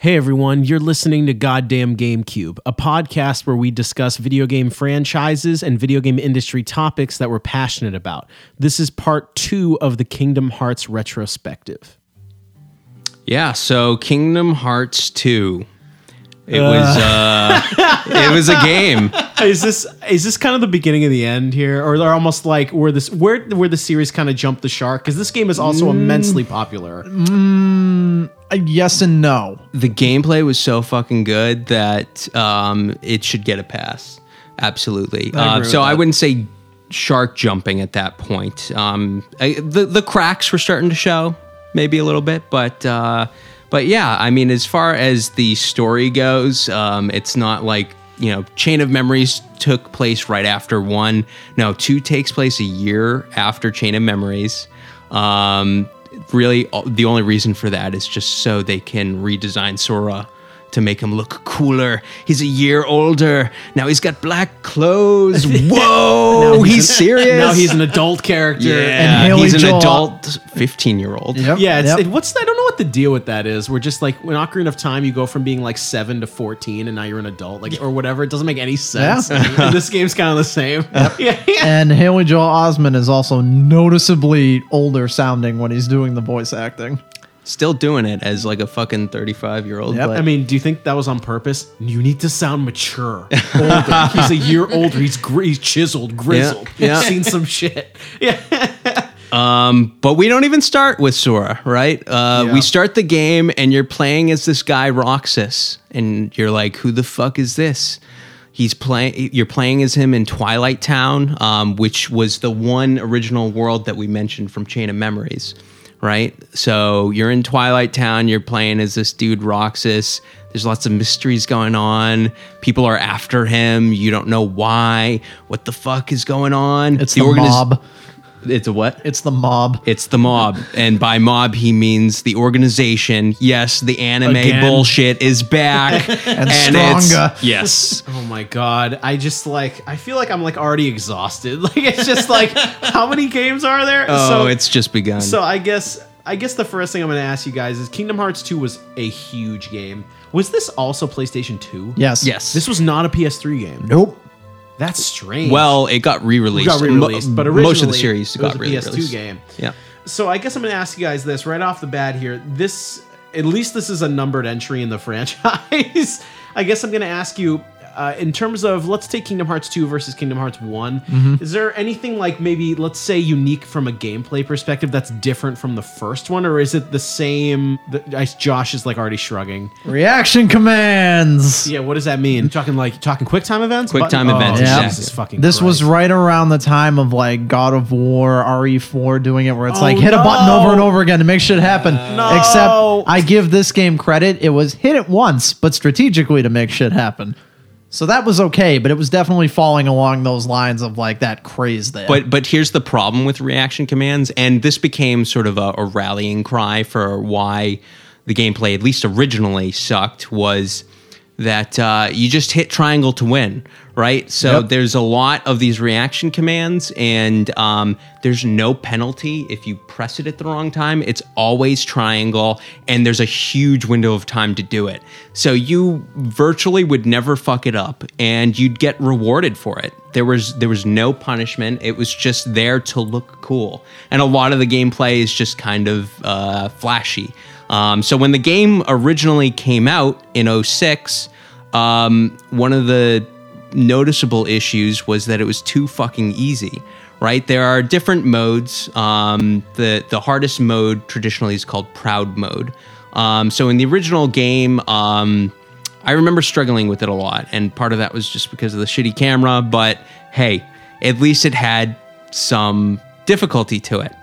Hey everyone, you're listening to Goddamn GameCube, a podcast where we discuss video game franchises and video game industry topics that we're passionate about. This is part two of the Kingdom Hearts retrospective. Yeah, so Kingdom Hearts 2. It was uh it was a game. Is this is this kind of the beginning of the end here, or they're almost like where this where where the series kind of jumped the shark? Because this game is also immensely popular. Uh, yes and no. The gameplay was so fucking good that um it should get a pass. Absolutely. Uh, agree so with I that. wouldn't say shark jumping at that point. Um I, the the cracks were starting to show maybe a little bit, but uh but yeah, I mean as far as the story goes, um it's not like you know, Chain of Memories took place right after one. No, two takes place a year after Chain of Memories. Um, really, the only reason for that is just so they can redesign Sora to make him look cooler. He's a year older. Now he's got black clothes. Whoa, he's, serious. Now he's an adult character. yeah, Haley he's an adult 15 year old. Yep. Yeah, it's, yep. it, what's I don't know what the deal with that is. We're just like when Ocarina of Time, you go from being like seven to fourteen, and now you're an adult, like or whatever. It doesn't make any sense. And this game's kind of the same. Yeah, yeah. and Haley Joel Osment is also noticeably older sounding when he's doing the voice acting. Still doing it as like a fucking 35 year old. Yep. I mean, do you think that was on purpose? You need to sound mature, older. he's a year older. He's gr- he's chiseled, grizzled. yeah. seen some shit. Yeah, Um, but we don't even start with Sora, right? Uh, Yeah. We start the game and you're playing as this guy Roxas, and you're like, "Who the fuck is this?" He's playing. You're playing as him in Twilight Town, um, which was the one original world that we mentioned from Chain of Memories, right? So you're in Twilight Town. You're playing as this dude Roxas. There's lots of mysteries going on. People are after him. You don't know why. What the fuck is going on? It's the, organiz- mob. It's a what? It's the mob. It's the mob. And by mob, he means the organization. Yes, the anime Again. bullshit is back. and it's- stronger. Yes. Oh my god! I just like I feel like I'm like already exhausted. Like it's just like how many games are there? Oh, it's just begun. So I guess I guess the first thing I'm going to ask you guys is Kingdom Hearts 2 was a huge game. Was this also PlayStation 2? Yes. yes. This was not a PS3 game. Nope. That's strange. well, it got re-released. it got re-released, Mo- but originally most of the series got re-released. PS2 game. Yeah. So I guess I'm going to ask you guys this right off the bat here. This at least this is a numbered entry in the franchise. I guess I'm going to ask you uh, in terms of let's take Kingdom Hearts 2 versus Kingdom Hearts one Mm-hmm. Is there anything like maybe let's say unique from a gameplay perspective that's different from the first one, or is it the same? The, Josh is like already shrugging. Reaction commands. Yeah, what does that mean? Talking like talking quick time events? Quick time oh, events, Yeah. Jesus exactly. fucking This was right around the time of like God of War, RE4 doing it where it's Oh, like hit a button over and over again to make shit happen. No. Except I give this game credit. It was hit it once, but strategically to make shit happen. So that was okay, but it was definitely falling along those lines of like that craze there. But but here's the problem with reaction commands, and this became sort of a, a rallying cry for why the gameplay, at least originally, sucked. Was that uh, you just hit triangle to win, right? So Yep. there's a lot of these reaction commands, and um, there's no penalty if you press it at the wrong time. It's always triangle, and there's a huge window of time to do it. So you virtually would never fuck it up, and you'd get rewarded for it. There was there was no punishment. It was just there to look cool, and a lot of the gameplay is just kind of uh, flashy. Um, so when the game originally came out in 06, um, one of the noticeable issues was that it was too fucking easy. Right, there are different modes. Um, the the hardest mode traditionally is called Proud mode. Um, so in the original game, um, I remember struggling with it a lot, and part of that was just because of the shitty camera. But hey, at least it had some difficulty to it.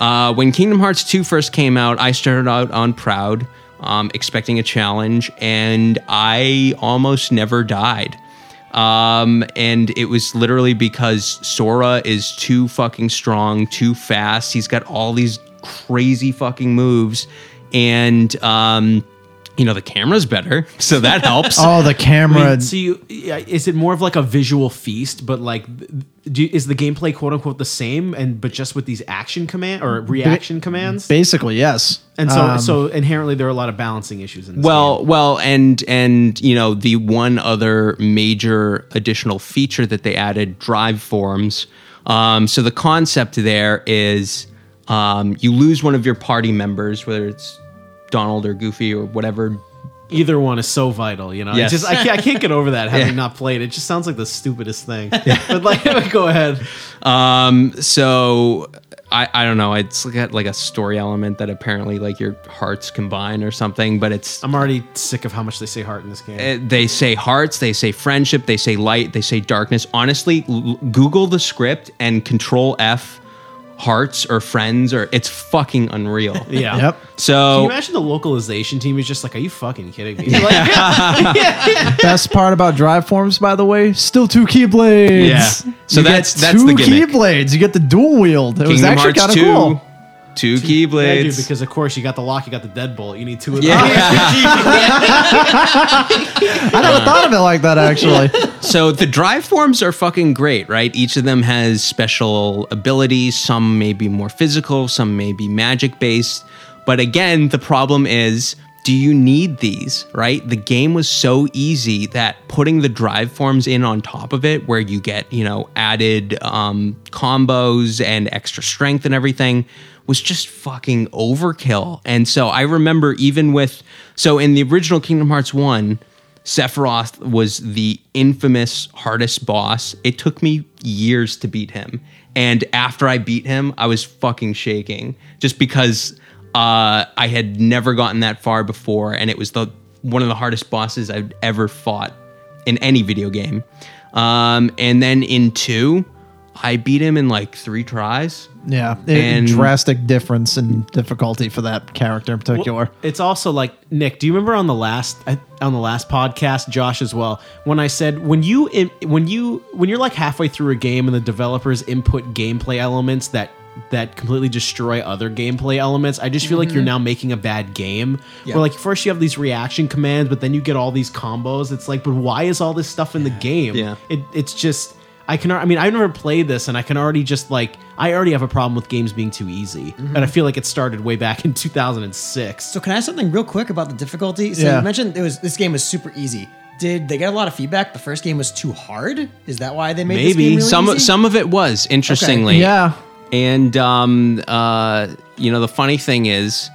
Uh, when Kingdom Hearts 2 first came out, I started out on Proud, um, expecting a challenge, and I almost never died. Um, and it was literally because Sora is too fucking strong, too fast. He's got all these crazy fucking moves, and um, you know the camera's better, so that helps. Oh, the I camera. mean, so you, is it more of like a visual feast, but like, do, is the gameplay quote unquote the same, and but just with these action command or reaction commands? basically, yes. And so, Um, so inherently, there are a lot of balancing issues in this Well, game. well, and and you know the one other major additional feature that they added, drive forms. Um, so the concept there is um, you lose one of your party members, whether it's Donald or Goofy or whatever. either one is so vital. You know, Yes. it's just I can't, I can't get over that having Yeah. not played. It just sounds like the stupidest thing. But like, go ahead. Um, so I, I don't know. It's got like a story element that apparently like your hearts combine or something, but it's I'm already sick of how much they say heart in this game. Uh, they say hearts, they say friendship, they say light, they say darkness. Honestly, l- Google the script and Control F hearts or friends or it's fucking unreal. yeah. Yep. Can you So imagine the localization team is just like, are you fucking kidding me? Like, Best part about drive forms, by the way, still two keyblades. Yeah. So You that's- get that's two the gimmick. keyblades. You get the dual wield. It was Kingdom actually Hearts kind of 2, cool. Two yeah, dude, keyblades. because of course you got the lock, you got the deadbolt. You need two of Yeah. I never thought of it like that actually. so the drive forms are fucking great, right? Each of them has special abilities. Some may be more physical, some may be magic based. But again, the problem is do you need these, right? The game was so easy that putting the drive forms in on top of it, where you get, you know, added um, combos and extra strength and everything, was just fucking overkill. And so I remember even with, so in the original Kingdom Hearts 1, Sephiroth was the infamous hardest boss. It took me years to beat him. And after I beat him, I was fucking shaking just because uh, I had never gotten that far before. And it was the one of the hardest bosses I've ever fought in any video game. Um, and then in two, I beat him in like three tries. Yeah, And- drastic difference in difficulty for that character in particular. It's also like Nick. Do you remember on the last on the last podcast, Josh as well, when I said when you when you when you're like halfway through a game and the developers input gameplay elements that that completely destroy other gameplay elements, I just feel like you're mm-hmm. now making a bad game. Yeah. Where like first you have these reaction commands, but then you get all these combos. It's like, but why is all this stuff in the game? Yeah. it, it's just. I can. I mean, I've never played this, and I can already just like. I already have a problem with games being too easy, mm-hmm. and I feel like it started way back in 2006. So can I ask something real quick about the difficulty? So Yeah. you mentioned it was this game was super easy. Did they get a lot of feedback? The first game was too hard. Is that why they made this Maybe. game really some easy? some of it was interestingly. Yeah, And um, uh, you know, the funny thing is,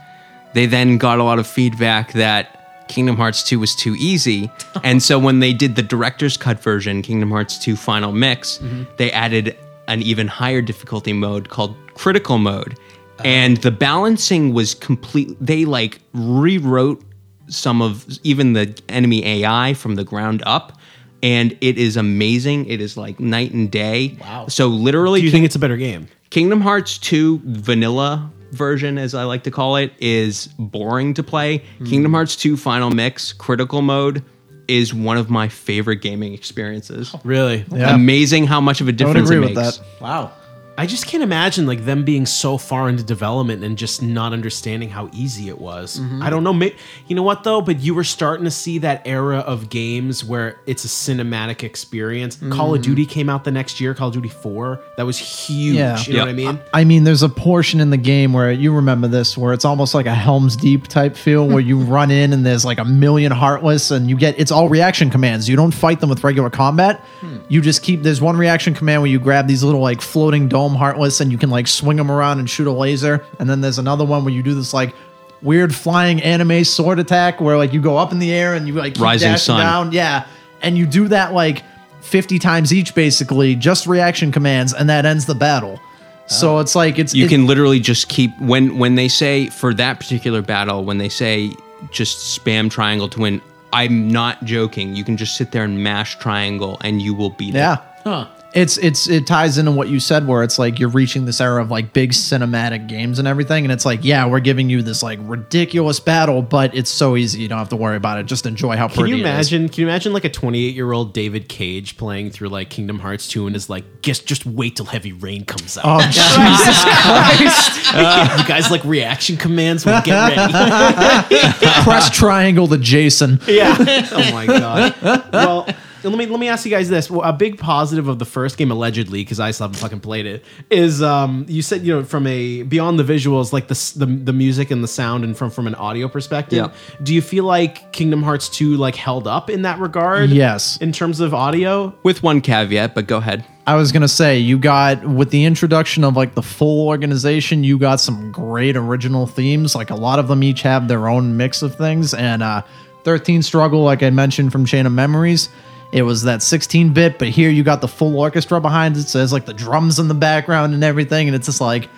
they then got a lot of feedback that Kingdom Hearts 2 was too easy. and so when they did the director's cut version, Kingdom Hearts 2 Final Mix, they added an even higher difficulty mode called critical mode. And the balancing was complete. They like rewrote some of even the enemy AI from the ground up. And it is amazing. It is like night and day. Wow. So literally, Do you think it's a better game? Kingdom Hearts 2 vanilla version, as I like to call it, is boring to play. Hmm. Kingdom Hearts 2 Final Mix Critical Mode is one of my favorite gaming experiences. Really? Yeah. Amazing how much of a I would difference agree it with makes. that. wow. I just can't imagine like them being so far into development and just not understanding how easy it was. Mm-hmm. I don't know. May- you know what though? But you were starting to see that era of games where it's a cinematic experience. Mm-hmm. Call of Duty came out the next year. Call of Duty Four. That was huge. Yeah. You know what I mean? I mean, there's a portion in the game where you remember this, where it's almost like a Helm's Deep type feel, where you run in and there's like a million heartless, and you get it's all reaction commands. You don't fight them with regular combat. Hmm. You just keep. There's one reaction command where you grab these little like floating dome heartless, and you can like swing them around and shoot a laser. And then there's another one where you do this like weird flying anime sword attack, where like you go up in the air and you like keep Rising dashing Sun. down. Yeah, and you do that like 50 times each, basically, just reaction commands, and that ends the battle. So oh. it's like it's You it- can literally just keep when when they say for that particular battle when they say just spam triangle to win. I'm not joking. You can just sit there and mash triangle and you will beat yeah. it. Huh. It's it's it ties into what you said where it's like you're reaching this era of like big cinematic games and everything and it's like yeah we're giving you this like ridiculous battle but it's so easy you don't have to worry about it just enjoy how pretty Can you it is. imagine? Can you imagine like a 28 year old David Cage playing through like Kingdom Hearts 2 and is like, guess just wait till Heavy Rain comes out. Oh Jesus Christ! you guys like reaction commands? Well, get ready. Press triangle to Jason. yeah. Oh my god. Well, let me let me ask you guys this. Well, a big positive of the first game, allegedly, because I still haven't fucking played it, is um, you said you know from a beyond the visuals, like the the, the music and the sound, and from from an audio perspective. Yeah. Do you feel like Kingdom Hearts two like held up in that regard? Yes. In terms of audio, With one caveat, but go ahead. I was gonna say you got with the introduction of like the full organization, you got some great original themes. Like a lot of them each have their own mix of things. And uh 13 Struggle, like I mentioned from Chain of Memories, it was that 16 bit, but here you got the full orchestra behind it. So there's like the drums in the background and everything, and it's just like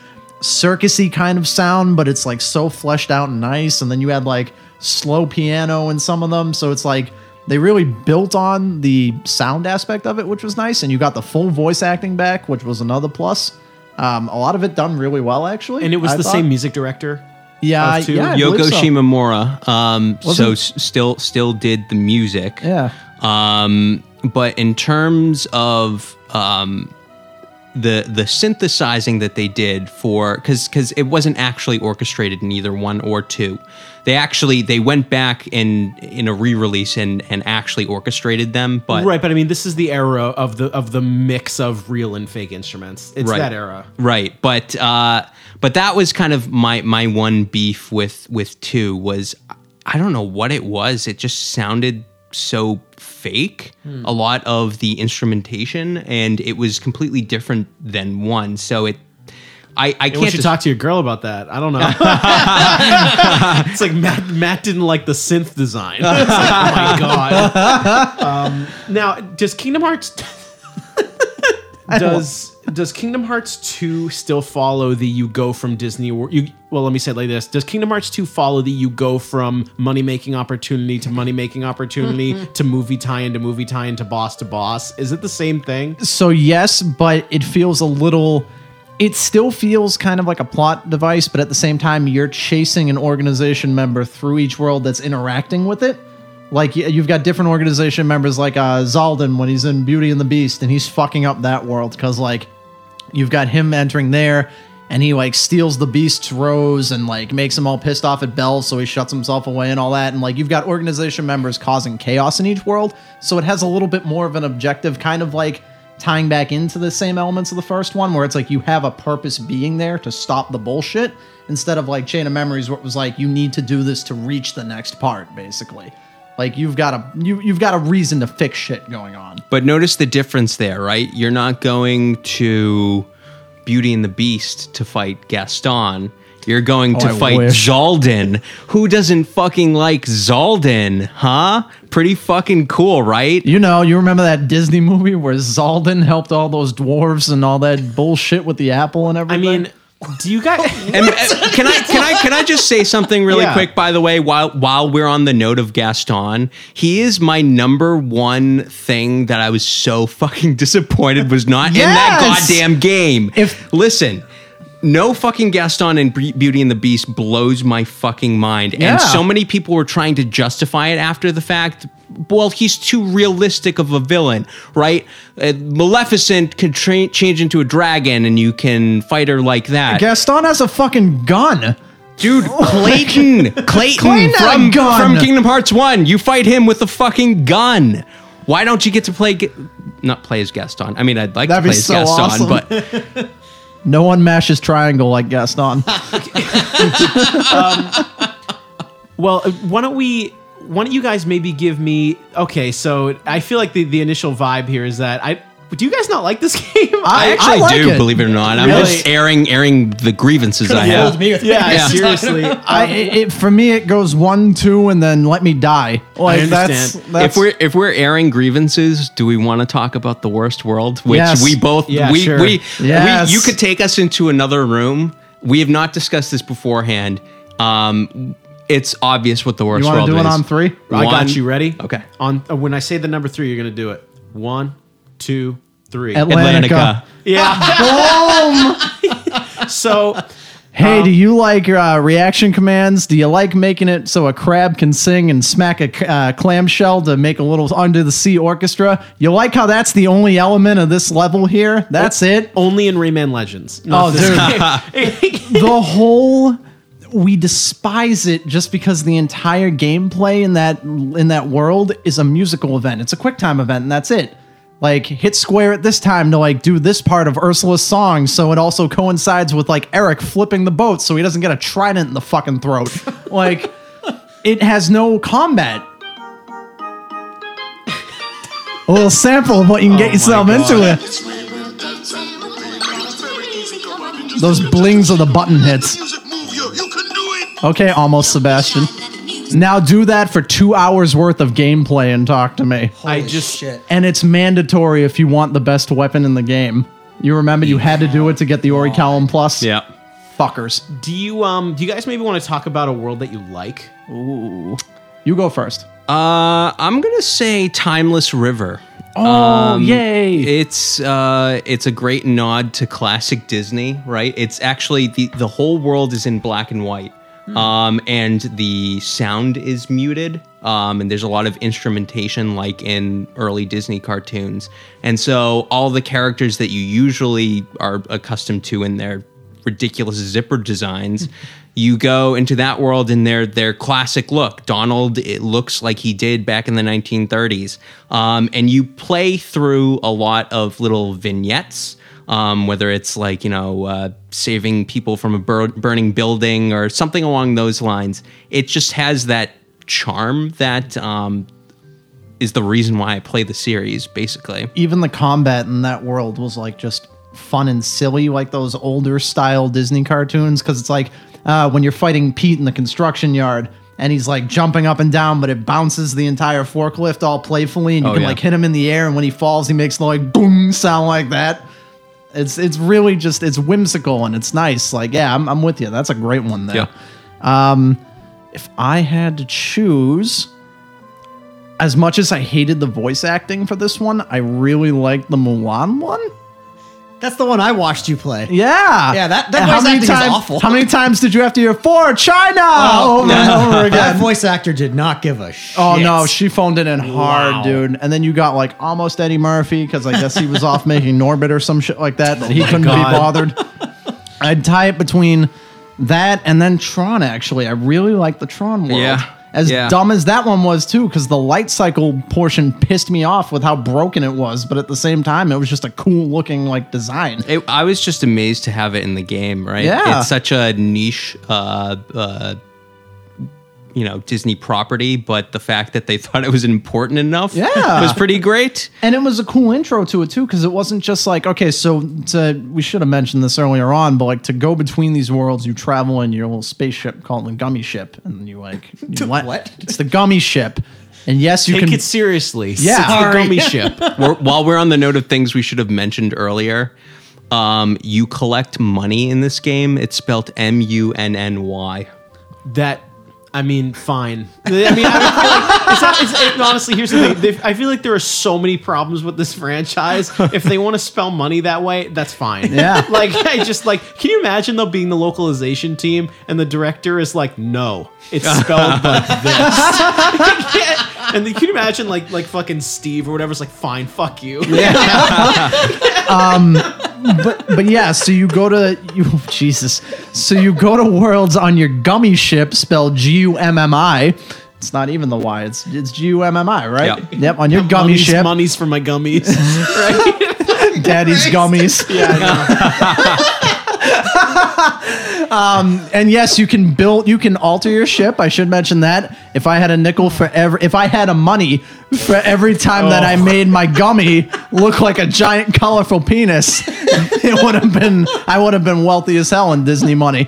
circusy kind of sound, but it's like so fleshed out and nice. And then you had like slow piano in some of them, so it's like they really built on the sound aspect of it, which was nice. And you got the full voice acting back, which was another plus. Um, a lot of it done really well, actually. and it was I the thought. same music director. Yeah, yeah, I Yoko believe so. Shimomura, um, so s- still still did the music. Yeah. Um, but in terms of um, the the synthesizing that they did for because because it wasn't actually orchestrated in either one or two. They actually they went back in in a re-release and and actually orchestrated them. But Right, but I mean, this is the era of the of the mix of real and fake instruments. It's right. that era. Right, but uh, but that was kind of my my one beef with with two was I don't know what it was. It just sounded so fake. Hmm. A lot of the instrumentation, and it was completely different than one. So it. I, I can't you just- talk to your girl about that. I don't know. it's like Matt Matt didn't like the synth design. It's like, oh my god. Um, now, does Kingdom Hearts does does Kingdom Hearts 2 still follow the you go from Disney World you well let me say it like this. Does Kingdom Hearts 2 follow the you go from money making opportunity to money making opportunity to movie tie in to movie tie in to boss to boss? Is it the same thing? So yes, but it feels a little. It still feels kind of like a plot device, but at the same time, you're chasing an organization member through each world that's interacting with it. Like you've got different organization members, like uh, Xaldin when he's in Beauty and the Beast, and he's fucking up that world because like you've got him entering there, and he like steals the Beast's rose and like makes him all pissed off at Belle, so he shuts himself away and all that. And like you've got organization members causing chaos in each world, so it has a little bit more of an objective, kind of like tying back into the same elements of the first one, where it's like you have a purpose being there to stop the bullshit instead of like Chain of Memories, where it was like you need to do this to reach the next part, basically. Like you've got a you you've got a reason to fix shit going on. But notice the difference there, right? You're not going to Beauty and the Beast to fight Gaston. You're going oh, to Oh, I fight wish. Xaldin. Who doesn't fucking like Xaldin, huh? Pretty fucking cool, right? You know, you remember that Disney movie where Xaldin helped all those dwarves and all that bullshit with the apple and I everything? mean, do you guys And, uh, can I can I can I just say something really Yeah. quick? By the way, while while we're on the note of Gaston, he is my number one thing that I was so fucking disappointed was not in that goddamn game. If- listen. No fucking Gaston in Beauty and the Beast blows my fucking mind. Yeah. And so many people were trying to justify it after the fact. Well, he's too realistic of a villain, right? Uh, Maleficent can tra- change into a dragon and you can fight her like that. Gaston has a fucking gun. Dude, Clayton, Clayton Clayton from, gun. from Kingdom Hearts 1. You fight him with a fucking gun. Why don't you get to play, not play as Gaston? I mean, I'd like That'd to be play as so Gaston, awesome. but No one mashes triangle like Gaston. Well, uh, why don't we? Why don't you guys maybe give me? Okay, so I feel like the, the initial vibe here is that I. Do you guys not like this game? I actually like do, it. believe it or not. I'm Really? just airing airing the grievances I have. me with yeah, Yeah. seriously. I, it, it- for me, it goes one, two, and then let me die. Like that's, understand. that's if we're if we're airing grievances, do we want to talk about the worst world? Which Yes. we both Yeah, we, sure. we Yes. we you could take us into another room. We have not discussed this beforehand. Um, it's obvious what the worst you want world to do is. it on three? I One- got you. Ready? Okay. On uh, when I say the number three, you're gonna do it. One, two, Three. Atlantica. yeah. Boom. so Hey, do you like uh, reaction commands? Do you like making it so a crab can sing and smack a uh, clamshell to make a little under the sea orchestra? You like how that's the only element of this level here? That's it. only in Rayman Legends. Oh, dude. the whole we despise it just because the entire gameplay in that in that world is a musical event. It's a quick time event and that's it. Like hit square at this time to like do this part of Ursula's song so it also coincides with like Eric flipping the boat so he doesn't get a trident in the fucking throat. like it has no combat. A little sample of what you can get oh yourself into it. Those blings of the button hits. Music move you. You can do it. Okay, almost Sebastian. Now do that for two hours worth of gameplay and talk to me. I just shit. And it's mandatory if you want the best weapon in the game. You remember you had to do it to get the Orichalcum Plus? Yeah. Fuckers. do you um do you guys maybe want to talk about a world that you like? Ooh. You go first. Uh, I'm gonna say Timeless River. Oh, yay. It's uh, it's a great nod to classic Disney, right? It's actually the the whole world is in black and white, um, and the sound is muted. Um, and there's a lot of instrumentation, like in early Disney cartoons, and so all the characters that you usually are accustomed to in their ridiculous zipper designs. You go into that world in their their classic look. Donald, it looks like he did back in the 1930s, um, and you play through a lot of little vignettes. Um, whether it's like you know uh, saving people from a bur- burning building or something along those lines, it just has that charm that um, is the reason why I play the series. Basically, Even the combat in that world was like just fun and silly, like those older style Disney cartoons. Because it's like uh, when you're fighting Pete in the construction yard. And he's like jumping up and down, but it bounces the entire forklift all playfully, and you Oh, can yeah. like hit him in the air. And when he falls, he makes the like boom sound like that. It's it's really just it's whimsical and it's nice. Like yeah, I'm, I'm with you. That's a great one there. Um, if I had to choose, as much as I hated the voice acting for this one, I really liked the Mulan one. That's the one I watched you play. Yeah, Yeah, that- that And voice acting is times, awful. How many times did you have to hear for China oh, over and over again? That voice actor did not give a shit. Oh no, she phoned it in hard, Wow. dude. And then you got like almost Eddie Murphy because I guess he was off making Norbit or some shit like that oh that he couldn't God. be bothered. I'd tie it between that and then Tron. Actually, I really like the Tron world. Yeah. As Yeah. dumb as that one was too, because the light cycle portion pissed me off with how broken it was. But at the same time, it was just a cool looking like design. It, I was just amazed to have it in the game, right? Yeah. It's such a niche, uh, uh, you know, Disney property, but the fact that they thought it was important enough Yeah. was pretty great. And it was a cool intro to it too, because it wasn't just like okay, so to, we should have mentioned this earlier on, but like to go between these worlds, you travel in your little spaceship called the Gummy Ship, and you like you let- what? It's the Gummy Ship, and yes, you Take can. it seriously. Yeah. It's the gummy ship. We're, while we're on the note of things we should have mentioned earlier, um, you collect money in this game. It's spelled M U N N Y. That I mean, fine. I mean, I feel like it's not, it's, it, honestly, here's the thing. They- I feel like there are so many problems with this franchise. If they want to spell money that way, that's fine. Yeah. Like, I just like, can you imagine though being the localization team and the director is like, no, it's spelled like this. and then, can you imagine like like fucking Steve or whatever's like, fine, fuck you. Um, but but yeah, so you go to you Jesus, so you go to worlds on your Gummy Ship, spelled G U M M I. It's not even the Y. It's it's G U M M I, right? Yep. Yep. On your Gummy Money's, Ship, money's for my gummies. right? Daddy's gummies. um, and yes, you can build, you can alter your ship. I should mention that. If I had a nickel for every, if I had a money for every time that I made my gummy look like a giant colorful penis, it would have been, I would have been wealthy as hell in Disney money.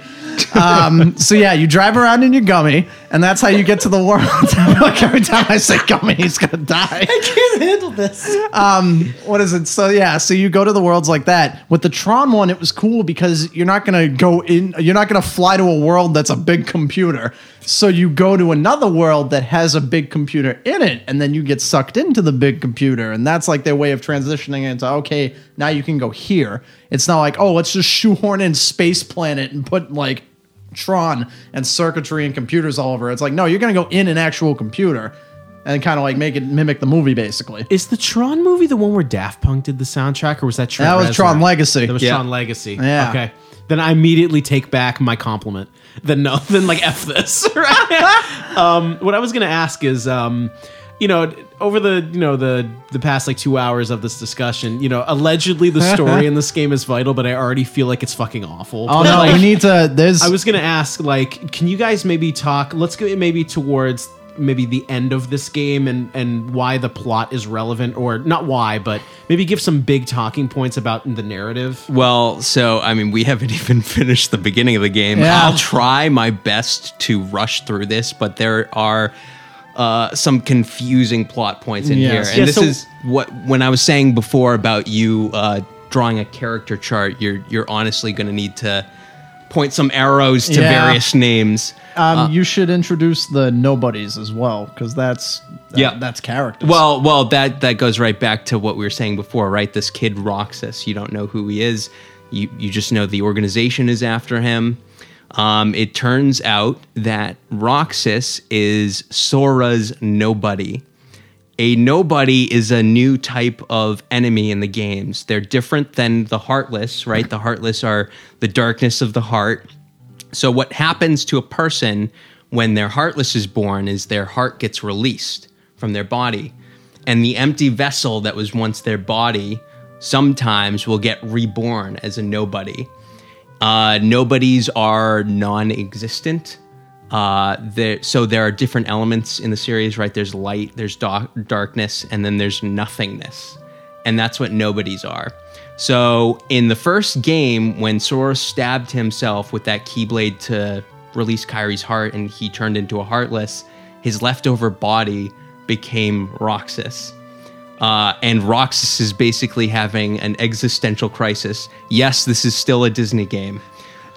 Um, so yeah, you drive around in your gummy, and that's how you get to the world. like every time I say gummy, he's gonna die. I can't handle this. Um, what is it? So yeah, so you go to the worlds like that. With the Tron one, it was cool because you're not gonna go in. You're not gonna fly to a world that's a big computer. So you go to another world that has a big computer in it, and then you get sucked into the big computer, and that's like their way of transitioning into okay, now you can go here. It's not like oh, let's just shoehorn in Space Planet and put like Tron and circuitry and computers all over. It's like no, you're gonna go in an actual computer. And kind of like make it mimic the movie, basically. Is the Tron movie the one where Daft Punk did the soundtrack, or was that Trent That was Reznor? Tron Legacy. That was Yeah. Tron Legacy. Yeah. Okay. Then I immediately take back my compliment. Then no, then like f this. Right? um, what I was gonna ask is, um, you know, over the you know the the past like two hours of this discussion, you know, allegedly the story in this game is vital, but I already feel like it's fucking awful. Oh no, Like, we need to. There's. I was gonna ask, like, can you guys maybe talk? Let's go maybe towards maybe the end of this game and and why the plot is relevant, or not why, but maybe give some big talking points about the narrative. Well, so I mean, we haven't even finished the beginning of the game. Yeah. I'll try my best to rush through this, but there are uh, some confusing plot points in Yes. here, and Yeah, this so- is what when I was saying before about you uh, drawing a character chart. You're you're honestly going to need to point some arrows to Yeah. various names. um, you should introduce the nobodies as well, because that's that- Yeah. that's characters. Well, well, that that goes right back to what we were saying before, right? This kid Roxas, you don't know who he is. You you just know the organization is after him. Um, it turns out that Roxas is Sora's nobody. A nobody is a new type of enemy in the games. They're different than the heartless, right? The heartless are the darkness of the heart. So, what happens to a person when their heartless is born is their heart gets released from their body. And the empty vessel that was once their body sometimes will get reborn as a nobody. Uh, nobodies are non existent. Uh, there, so there are different elements in the series, right? There's light, there's dark, darkness, and then there's nothingness. And that's what nobodies are. So in the first game, when Sora stabbed himself with that keyblade to release Kairi's heart and he turned into a heartless, his leftover body became Roxas. Uh, and Roxas is basically having an existential crisis. Yes, this is still a Disney game.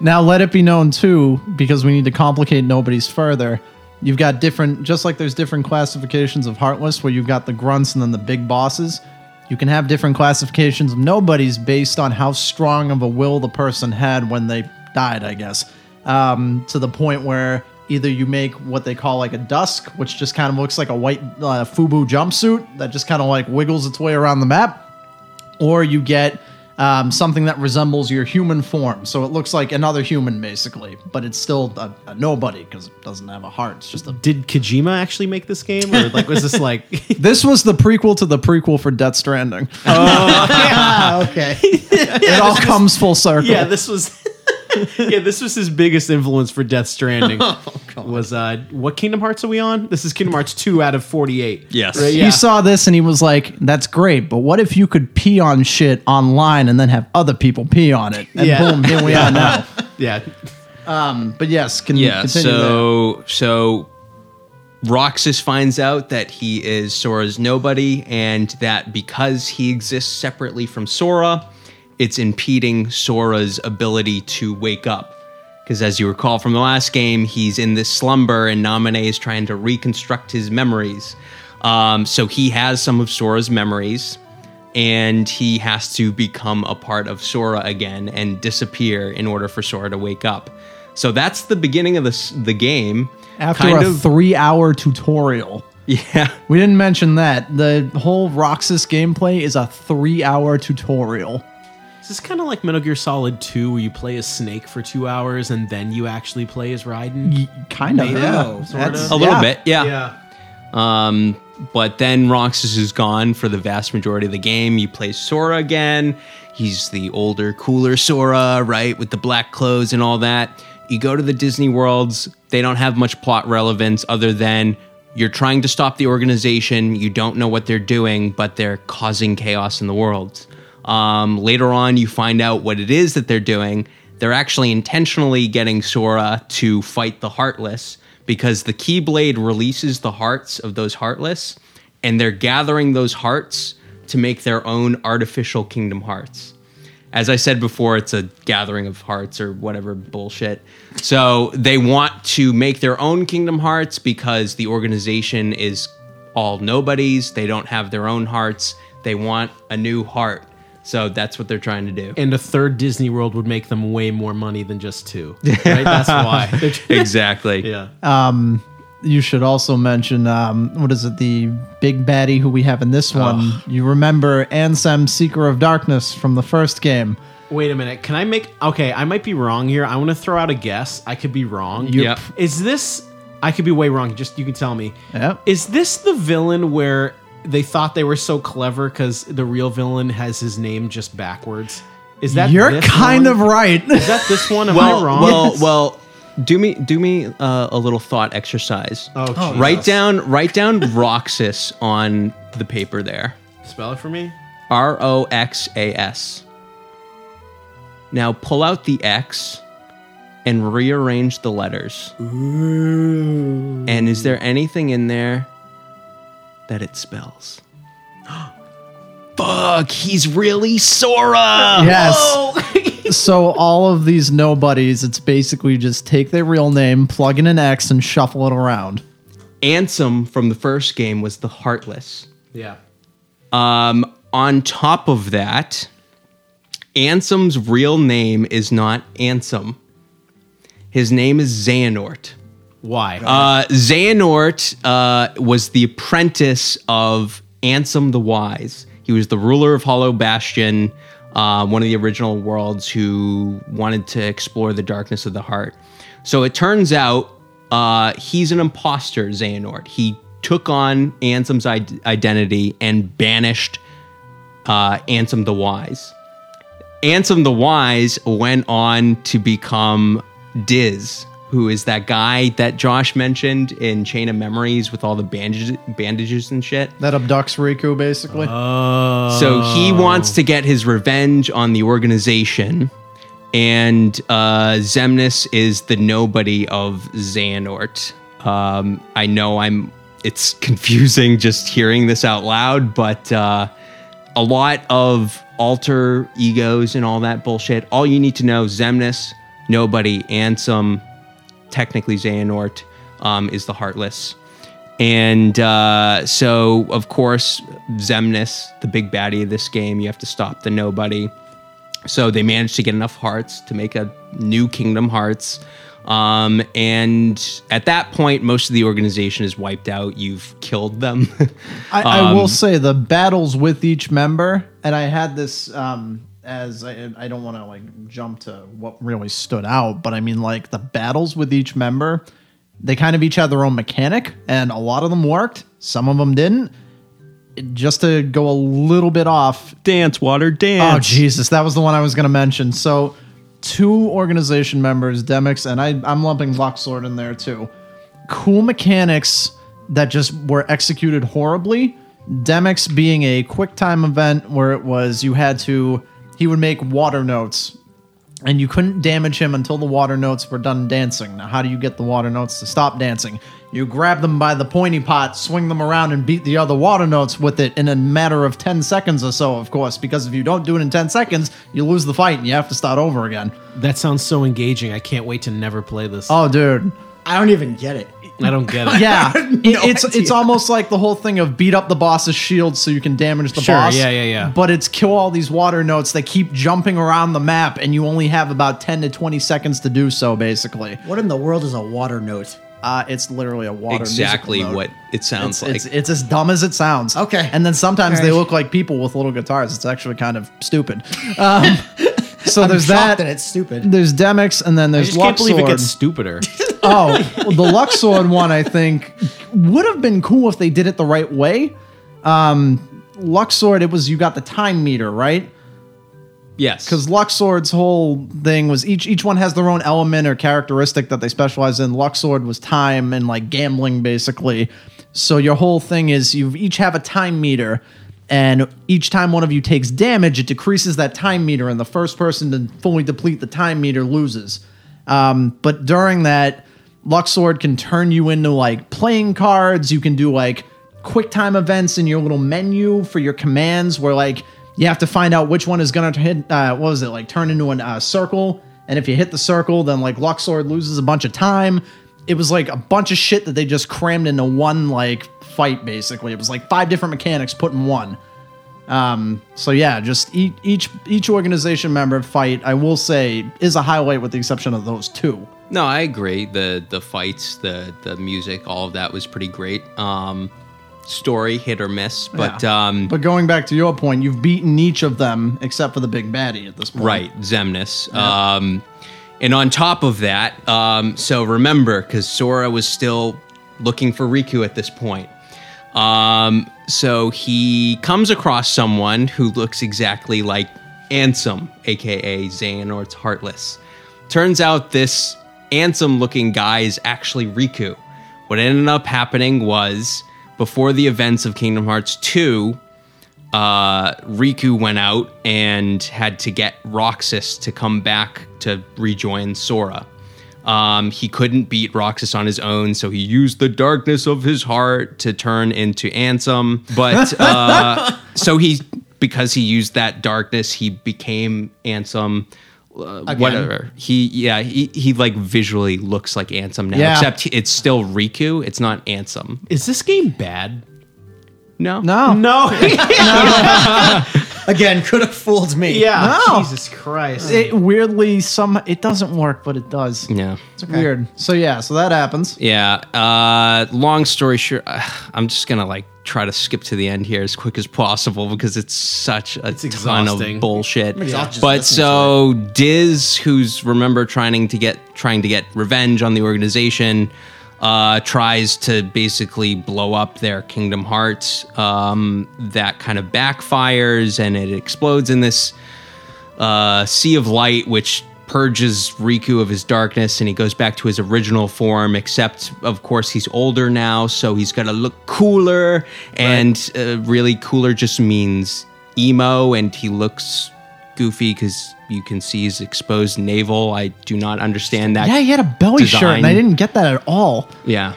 now let it be known too, because we need to complicate nobodies further. You've got different, just like there's different classifications of heartless, where you've got the grunts and then the big bosses. You can have different classifications of nobodies based on how strong of a will the person had when they died, I guess. Um, to the point where either you make what they call like a dusk, which just kind of looks like a white uh, FUBU jumpsuit that just kind of like wiggles its way around the map, or you get um, something that resembles your human form. So it looks like another human, basically, but it's still a, a nobody because it doesn't have a heart. It's just a. Did Kojima actually make this game, or like was this like? This was the prequel to the prequel for Death Stranding. Ah, okay. it all comes full circle. yeah, this was. yeah, this was his biggest influence for Death Stranding. was uh, what Kingdom Hearts are we on? This is Kingdom Hearts two out of forty eight. Yes. Right, yeah. He saw this and he was like, "That's great, but what if you could pee on shit online and then have other people pee on it?" And Yeah. boom, here we are now. yeah. But yes, can Yeah. continue there. So so Roxas finds out that he is Sora's nobody, and that because he exists separately from Sora, it's impeding Sora's ability to wake up. Because as you recall from the last game, he's in this slumber, and Naminé is trying to reconstruct his memories. Um, so he has some of Sora's memories, and he has to become a part of Sora again and disappear in order for Sora to wake up. So that's the beginning of the the game. After kind a of, three-hour tutorial. yeah, We didn't mention that. The whole Roxas gameplay is a three hour tutorial. Is this kind of like Metal Gear Solid 2 where you play as Snake for two hours and then you actually play as Raiden? Y- kind of, Maybe. yeah. Oh, sorta. A little yeah. bit, yeah. Yeah. Um, but then Roxas is gone for the vast majority of the game. You play Sora again. He's the older, cooler Sora, right, with the black clothes and all that. You go to the Disney worlds. They don't have much plot relevance other than you're trying to stop the organization. You don't know what they're doing, but they're causing chaos in the world. Um, later on, you find out what it is that they're doing. They're actually intentionally getting Sora to fight the Heartless because the Keyblade releases the hearts of those heartless, and they're gathering those hearts to make their own artificial Kingdom Hearts. As I said before, it's a gathering of hearts or whatever bullshit. So they want to make their own Kingdom Hearts because the organization is all nobodies. They don't have their own hearts. They want a new heart. So that's what they're trying to do. And a third Disney World would make them way more money than just two. Right? That's why. exactly. yeah. Um, You should also mention um, what is it? The big baddie who we have in this one. You remember Ansem, Seeker of Darkness from the first game. Wait a minute. Can I make okay, I might be wrong here. I want to throw out a guess. I could be wrong. Yep. Is this I could be way wrong. Just you can tell me. Yep. Is this the villain where they thought they were so clever because the real villain has his name just backwards? Is that You're this kind one? of right. Is that this one? Am well, I wrong? well, well. Do me, do me uh, a little thought exercise. Oh, Jesus. write down, write down Roxas on the paper there. Spell it for me. R O X A S. Now pull out the X and rearrange the letters. And is there anything in there that it spells? Fuck, he's really Sora. yes. so all of these nobodies, it's basically just take their real name, plug in an X, and shuffle it around. Ansem from the first game was the Heartless. Yeah. Um, on top of that, Ansem's real name is not Ansem. His name is Xehanort. Why? Uh, Xehanort uh, was the apprentice of Ansem the Wise. He was the ruler of Hollow Bastion, uh, one of the original worlds who wanted to explore the darkness of the heart. So it turns out uh, he's an imposter, Xehanort. He took on Ansem's id- identity and banished uh, Ansem the Wise. Ansem the Wise went on to become Diz, who is that guy that Josh mentioned in Chain of Memories with all the bandages, bandages and shit. That abducts Riku, basically. Oh. So he wants to get his revenge on the organization, and uh, Xemnas is the nobody of Xehanort. Um, I know I'm. It's confusing just hearing this out loud, but uh, a lot of alter egos and all that bullshit. All you need to know: Xemnas, nobody, and some technically Xehanort um, is the Heartless. And uh, so, of course, Xemnas, the big baddie of this game, you have to stop the nobody. So they managed to get enough hearts to make a new Kingdom Hearts. Um, and at that point, most of the organization is wiped out. You've killed them. I, I will say the battles with each member, and I had this um, as I, I don't want to like jump to what really stood out, but I mean like the battles with each member, they kind of each had their own mechanic, and a lot of them worked, some of them didn't. Just to go a little bit off, dance, water, dance. Oh. Jesus, that was the one I was going to mention. So, two organization members, Demyx, and I, I'm lumping Luxord in there too. Cool mechanics that just were executed horribly. Demyx being a quick time event where it was you had to, he would make water notes, and you couldn't damage him until the water notes were done dancing. Now, how do you get the water notes to stop dancing? You grab them by the pointy pot, swing them around, and beat the other water notes with it in a matter of 10 seconds or so, of course, because if you don't do it in 10 seconds, you lose the fight and you have to start over again. that sounds so engaging. I can't wait to never play this. Oh, dude. I don't even get it. I don't get it. Yeah, it- it's it's almost like the whole thing of beat up the boss's shield so you can damage the Sure, boss. yeah, yeah, yeah. But it's kill all these water notes that keep jumping around the map, and you only have about ten to twenty seconds to do so. Basically, What in the world is a water note? uh, it's literally a water. Note. Exactly note. what it sounds It's, like. it's, it's as dumb as it sounds. Okay. And then sometimes they look like people with little guitars. It's actually kind of stupid. Um, so there's Shocked that. that it's stupid. There's Demyx, and then I there's just can't believe it Luxord. gets stupider. Oh, well, the Luxord one, I think, would have been cool if they did it the right way. Um, Luxord, it was you got the time meter, right? yes. Because Luxord's whole thing was each each one has their own element or characteristic that they specialize in. Luxord was time and like gambling, basically. So your whole thing is you each have a time meter, and each time one of you takes damage, it decreases that time meter, and the first person to fully deplete the time meter loses. Um, but during that, Luxord can turn you into like playing cards. You can do like quick time events in your little menu for your commands where like you have to find out which one is to hit, uh, what was it, like turn into a uh, circle. And if you hit the circle, then like Luxord loses a bunch of time. It was like a bunch of shit that they just crammed into one like fight basically. It was like five different mechanics put in one. Um, so yeah, just each each each organization member fight, I will say, is a highlight with the exception of those two. No, I agree. The the fights, the the music, all of that was pretty great. Um, story hit or miss, but Yeah. um, But going back to your point, you've beaten each of them except for the big baddie at this point. right, Xemnas. Um, and on top of that, um, so remember, because Sora was still looking for Riku at this point. Um, so he comes across someone who looks exactly like Ansem, aka Xehanort's Heartless. Turns out this Ansem looking guy is actually Riku. What ended up happening was before the events of Kingdom Hearts 2, uh, Riku went out and had to get Roxas to come back to rejoin Sora. Um, he couldn't beat Roxas on his own, so he used the darkness of his heart to turn into Ansem. But uh, so he, because he used that darkness, he became Ansem. Uh, whatever he, yeah, he, he like visually looks like Ansem now, Yeah. except it's still Riku. It's not Ansem. Is this game bad? No, No. No. Again, could have fooled me. yeah. No. Jesus Christ. It weirdly some it doesn't work, but it does. yeah. It's weird. So yeah, so that happens. Yeah. Uh, long story short, I'm just gonna like try to skip to the end here as quick as possible because it's such a ton exhausting. of bullshit. exhausted just But so Diz, who's remember trying to get trying to get revenge on the organization, uh, tries to basically blow up their Kingdom Hearts. Um, that kind of backfires and it explodes in this uh, Sea of Light, which purges Riku of his darkness and he goes back to his original form, except, of course, he's older now, so he's got to look cooler. And uh, really, cooler just means emo, and he looks goofy because you can see his exposed navel. I do not understand that. Yeah, he had a belly shirt, and I didn't get that at all. Yeah.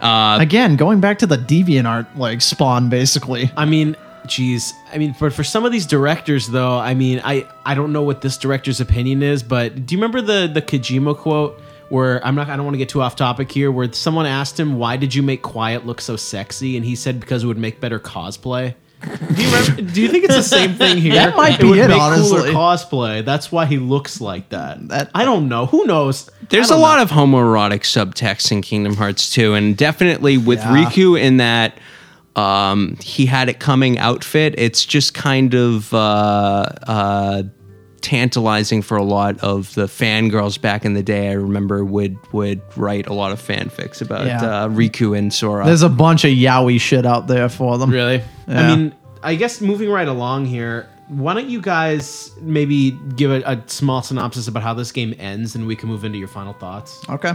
Uh, Again, going back to the deviant art like spawn, basically. I mean, geez. I mean, but for some of these directors, though, I mean, I I don't know what this director's opinion is, but do you remember the the Kojima quote where I'm not I don't want to get too off topic here, where someone asked him why did you make Quiet look so sexy, and he said because it would make better cosplay. Do you, remember, do you think it's the same thing here? That might be would it, make honestly. Cooler cosplay. That's why he looks like that. That- I don't know. Who knows? There's a lot of homoerotic subtext in Kingdom Hearts 2, and definitely with Yeah. Riku in that um, he had it coming outfit. It's just kind of uh, uh, tantalizing for a lot of the fangirls back in the day. I remember would would write a lot of fanfics about Yeah. uh, Riku and Sora. There's a bunch of yaoi shit out there for them. Really? Yeah. I mean, I guess moving right along here, why don't you guys maybe give a, a small synopsis about how this game ends and we can move into your final thoughts? Okay.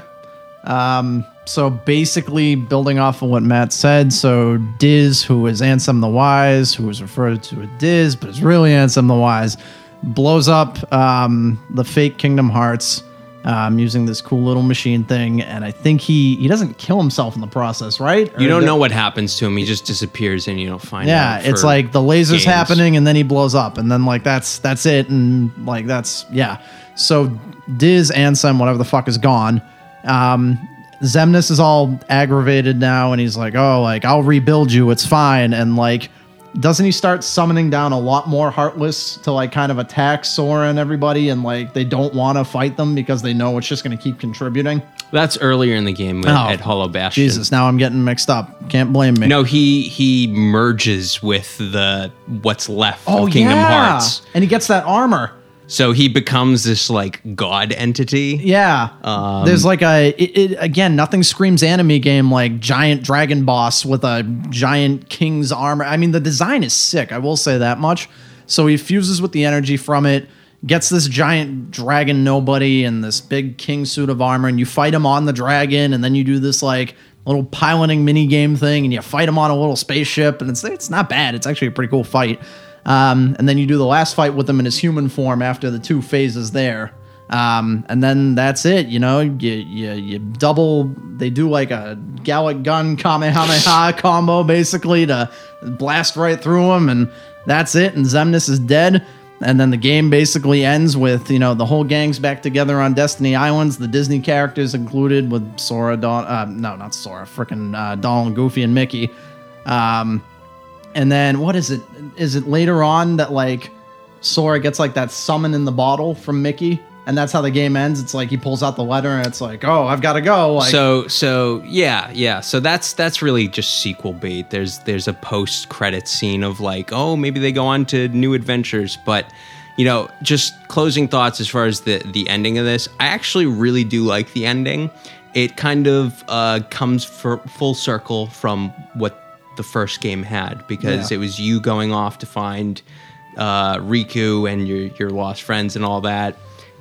Um, so basically, building off of what Matt said, so Diz, who is Ansem the Wise, who is referred to as Diz, but is really Ansem the Wise, blows up um, the fake Kingdom Hearts um, using this cool little machine thing, and I think he he doesn't kill himself in the process, right? you Or don't the- know what happens to him. He just disappears, and you don't find Yeah, out. it's for like the lasers games. happening, and then he blows up, and then like that's that's it, and like that's yeah. So Diz, Ansem, whatever the fuck is gone. Um, Xemnas is all aggravated now, and he's like, "Oh, like I'll rebuild you. It's fine." And like, doesn't he start summoning down a lot more Heartless to like kind of attack Sora and everybody, and like they don't want to fight them because they know it's just going to keep contributing. That's earlier in the game at, Oh, at Hollow Bastion. Jesus, now I'm getting mixed up. Can't blame me. No, he he merges with the what's left oh of Kingdom yeah, Hearts. and he gets that armor. So he becomes this like god entity. Yeah. Um, There's like a it, it, again, nothing screams anime game like giant dragon boss with a giant king's armor. I mean, the design is sick. I will say that much. So he fuses with the energy from it, gets this giant dragon nobody and this big king suit of armor, and you fight him on the dragon, and then you do this like little piloting mini game thing, and you fight him on a little spaceship, and it's it's not bad. It's actually a pretty cool fight. Um, and then you do the last fight with him in his human form after the two phases there. Um, and then that's it. You know, you, you you double. They do like a Galick Gun Kamehameha combo basically to blast right through them, and that's it. And Xemnas is dead. And then the game basically ends with you know the whole gang's back together on Destiny Islands. The Disney characters included with Sora, Don, uh, no, not Sora, freaking uh, Donald, Goofy, and Mickey. Um, and then what is it? Is it later on that like Sora gets like that summon in the bottle from Mickey, and that's how the game ends? It's like he pulls out the letter, and it's like, oh, I've got to go. Like, so so yeah yeah so that's that's really just sequel bait there's there's a post credit scene of like oh maybe they go on to new adventures but you know just closing thoughts as far as the the ending of this i actually really do like the ending it kind of uh, comes for full circle from what the first game had because Yeah. it was you going off to find uh, Riku and your your lost friends and all that,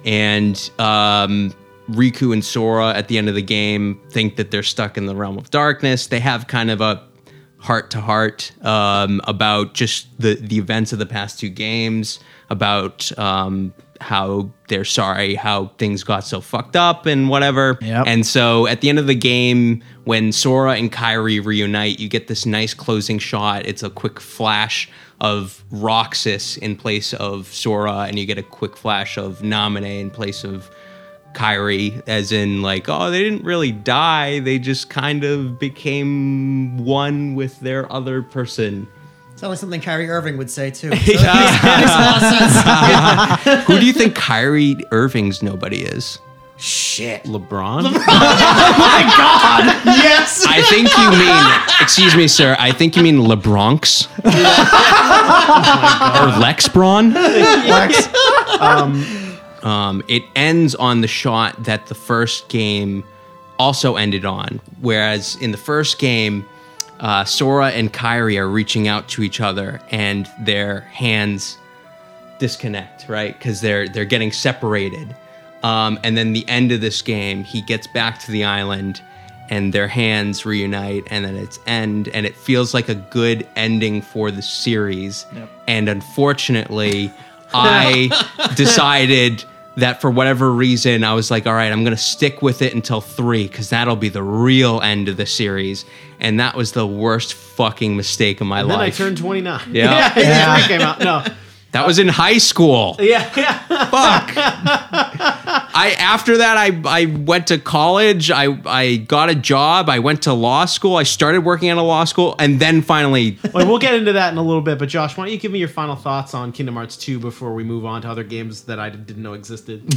and um, Riku and Sora at the end of the game think that they're stuck in the realm of darkness. They have kind of a heart to heart um, about just the the events of the past two games, about um, how they're sorry how things got so fucked up and whatever. Yep. And so at the end of the game, when Sora and Kairi reunite, you get this nice closing shot. It's a quick flash of Roxas in place of Sora, and you get a quick flash of Naminé in place of Kairi, as in like, oh, they didn't really die. They just kind of became one with their other person. Sounds like something Kyrie Irving would say too. So makes, makes a lot of sense. Who do you think Kyrie Irving's nobody is? Shit. LeBron. LeBron? oh my God. Yes. I think you mean, excuse me, sir. I think you mean LeBronx or Lex Braun. Um, it ends on the shot that the first game also ended on. Whereas in the first game, uh, Sora and Kairi are reaching out to each other, and their hands disconnect, right? Because they're they're getting separated. Um, and then the end of this game, he gets back to the island, and their hands reunite, and then it's end, and it feels like a good ending for the series. And unfortunately, I decided that for whatever reason, I was like, all right, I'm gonna stick with it until three, because that'll be the real end of the series. And that was the worst fucking mistake of my life. then I turned 29. Yeah. yeah. Three came out. No. that was in high school. Yeah, yeah. Fuck. I after that I I went to college. I I got a job. I went to law school. I started working at a law school, and then finally, Well, we'll get into that in a little bit, but Josh, why don't you give me your final thoughts on Kingdom Hearts 2 before we move on to other games that I didn't know existed?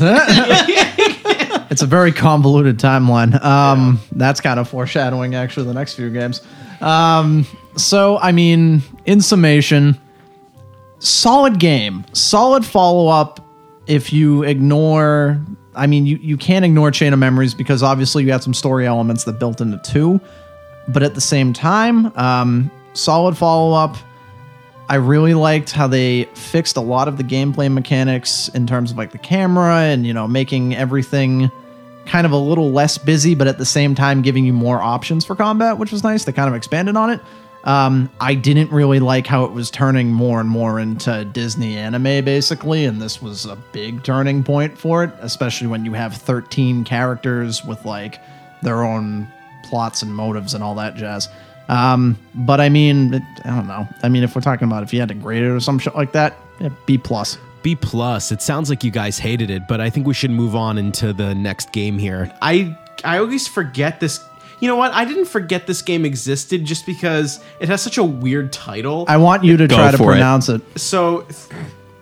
it's a very convoluted timeline. Um, That's kind of foreshadowing, actually, the next few games. Um, so, I mean, in summation, solid game, solid follow up. If you ignore, I mean, you, you can't ignore Chain of Memories because obviously you had some story elements that built into two, but at the same time, um, solid follow up. I really liked how they fixed a lot of the gameplay mechanics in terms of like the camera and you know making everything kind of a little less busy, but at the same time giving you more options for combat, which was nice. They kind of expanded on it. Um, I didn't really like how it was turning more and more into Disney anime, basically, and this was a big turning point for it, especially when you have 13 characters with like their own plots and motives and all that jazz. Um, but I mean, it, I don't know. I mean, if we're talking about if you had to grade it or some shit like that, yeah, B plus. B plus. It sounds like you guys hated it, but I think we should move on into the next game here. I I always forget this. You know what? I didn't forget this game existed just because it has such a weird title. I want you to Go try to for it. pronounce it. so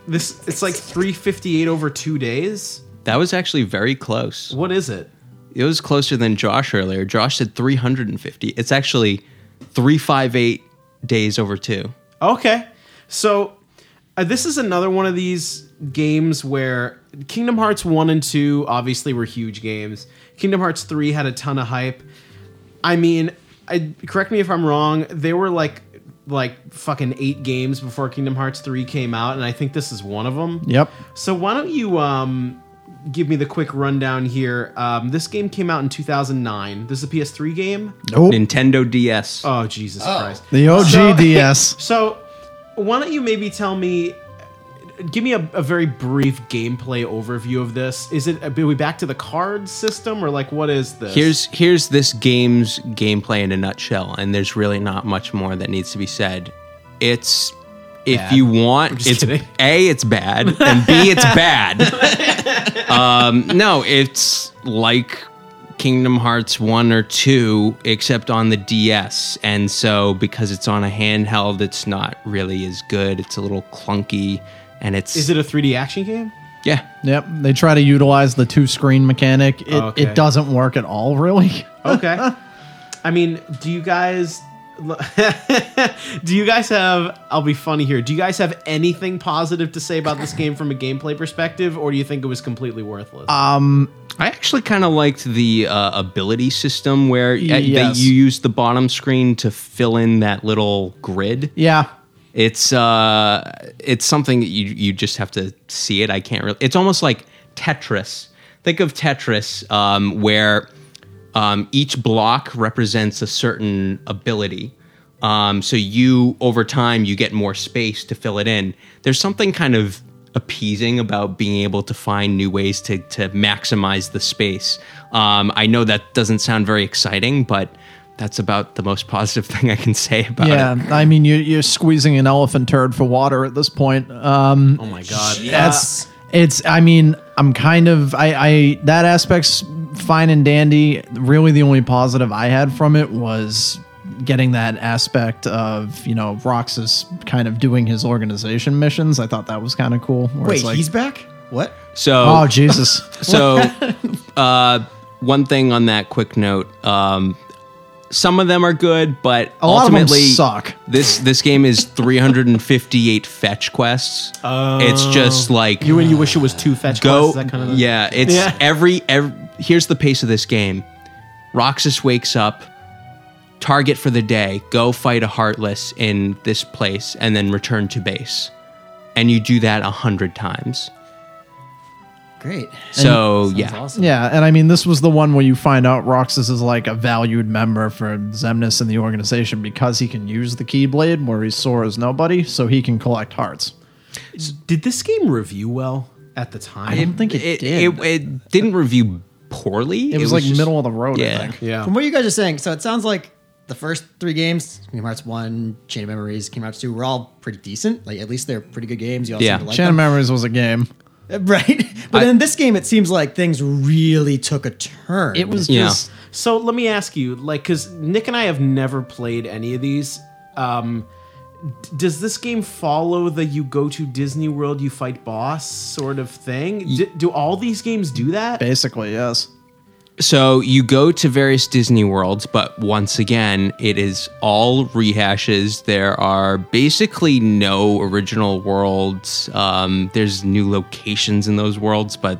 this it's like 358 over 2 days. that was actually very close. What is it? It was closer than Josh earlier. Josh said 350. It's actually 358 days over two. Okay. So uh, this is another one of these games where Kingdom Hearts 1 and 2 obviously were huge games. Kingdom Hearts 3 had a ton of hype. I mean, I correct me if I'm wrong, they were like like fucking 8 games before Kingdom Hearts 3 came out and I think this is one of them. Yep. So why don't you um give me the quick rundown here. Um, this game came out in 2009. This is a PS3 game. Nope. Nintendo DS. Oh Jesus Christ! The OG So- DS. So, why don't you maybe tell me give me a, a very brief gameplay overview of this. Is it? Are we back to the card system, or like what is this? Here's here's this game's gameplay in a nutshell, and there's really not much more that needs to be said. It's if Bad. you want, it's kidding. a it's bad, and b it's bad. um, no, it's like Kingdom Hearts one or two, except on the DS, and so because it's on a handheld, it's not really as good. It's a little clunky, and it's is it a 3D action game? yeah. Yep, they try to utilize the two screen mechanic. It, Okay. it doesn't work at all, really. Okay. I mean, do you guys do you guys have I'll be funny here. Do you guys have anything positive to say about this game from a gameplay perspective or do you think it was completely worthless? Um I actually kind of liked the uh, ability system where uh, that Yes. you use the bottom screen to fill in that little grid. Yeah, It's uh, it's something that you you just have to see it. I can't really. It's almost like Tetris. Think of Tetris, um, where um, each block represents a certain ability. Um, so you over time you get more space to fill it in. There's something kind of appeasing about being able to find new ways to to maximize the space. Um, I know that doesn't sound very exciting, but that's about the most positive thing I can say about it. yeah. I mean, you, you're squeezing an elephant turd for water at this point. Um, oh my god. That's it's. I mean, I'm kind of. I. I that aspect's fine and dandy. Really, the only positive I had from it was getting that aspect of you know Roxas kind of doing his organization missions. I thought that was kind of cool. Wait, like, he's back? What? So oh Jesus. So, uh, one thing on that quick note, um, some of them are good, but A lot of them ultimately suck. This this game is 358 fetch quests. it's oh. just like You and you wish it was two fetch go. quests, that kind of yeah, it's Yeah. every every. Here's the pace of this game. Roxas wakes up. Target for the day. Go fight a heartless in this place, and then return to base. And you do that a hundred times. Great. So Sounds yeah, awesome. Yeah, and I mean, this was the one where you find out Roxas is like a valued member for Xemnas and the organization because he can use the Keyblade, where he's sore as nobody, so he can collect hearts. Did this game review well at the time? I don't think it, it, did. it, it didn't review poorly. It was, like just- middle of the road, yeah. I think. yeah. From what you guys are saying, so it sounds like the first three games, Kingdom Hearts 1, Chain of Memories, Kingdom Hearts 2, were all pretty decent. Like, at least they're pretty good games. You all Yeah. seem to like Channel them. Memories was a game. Right. But I- in this game, it seems like things really took a turn. It was Yeah. just So let me ask you, like, because Nick and I have never played any of these. Um, d- does this game follow the you go to Disney World, you fight boss sort of thing? D- do all these games do that? basically yes. So you go to various Disney worlds, but once again, it is all rehashes. There are basically no original worlds. Um, there's new locations in those worlds, but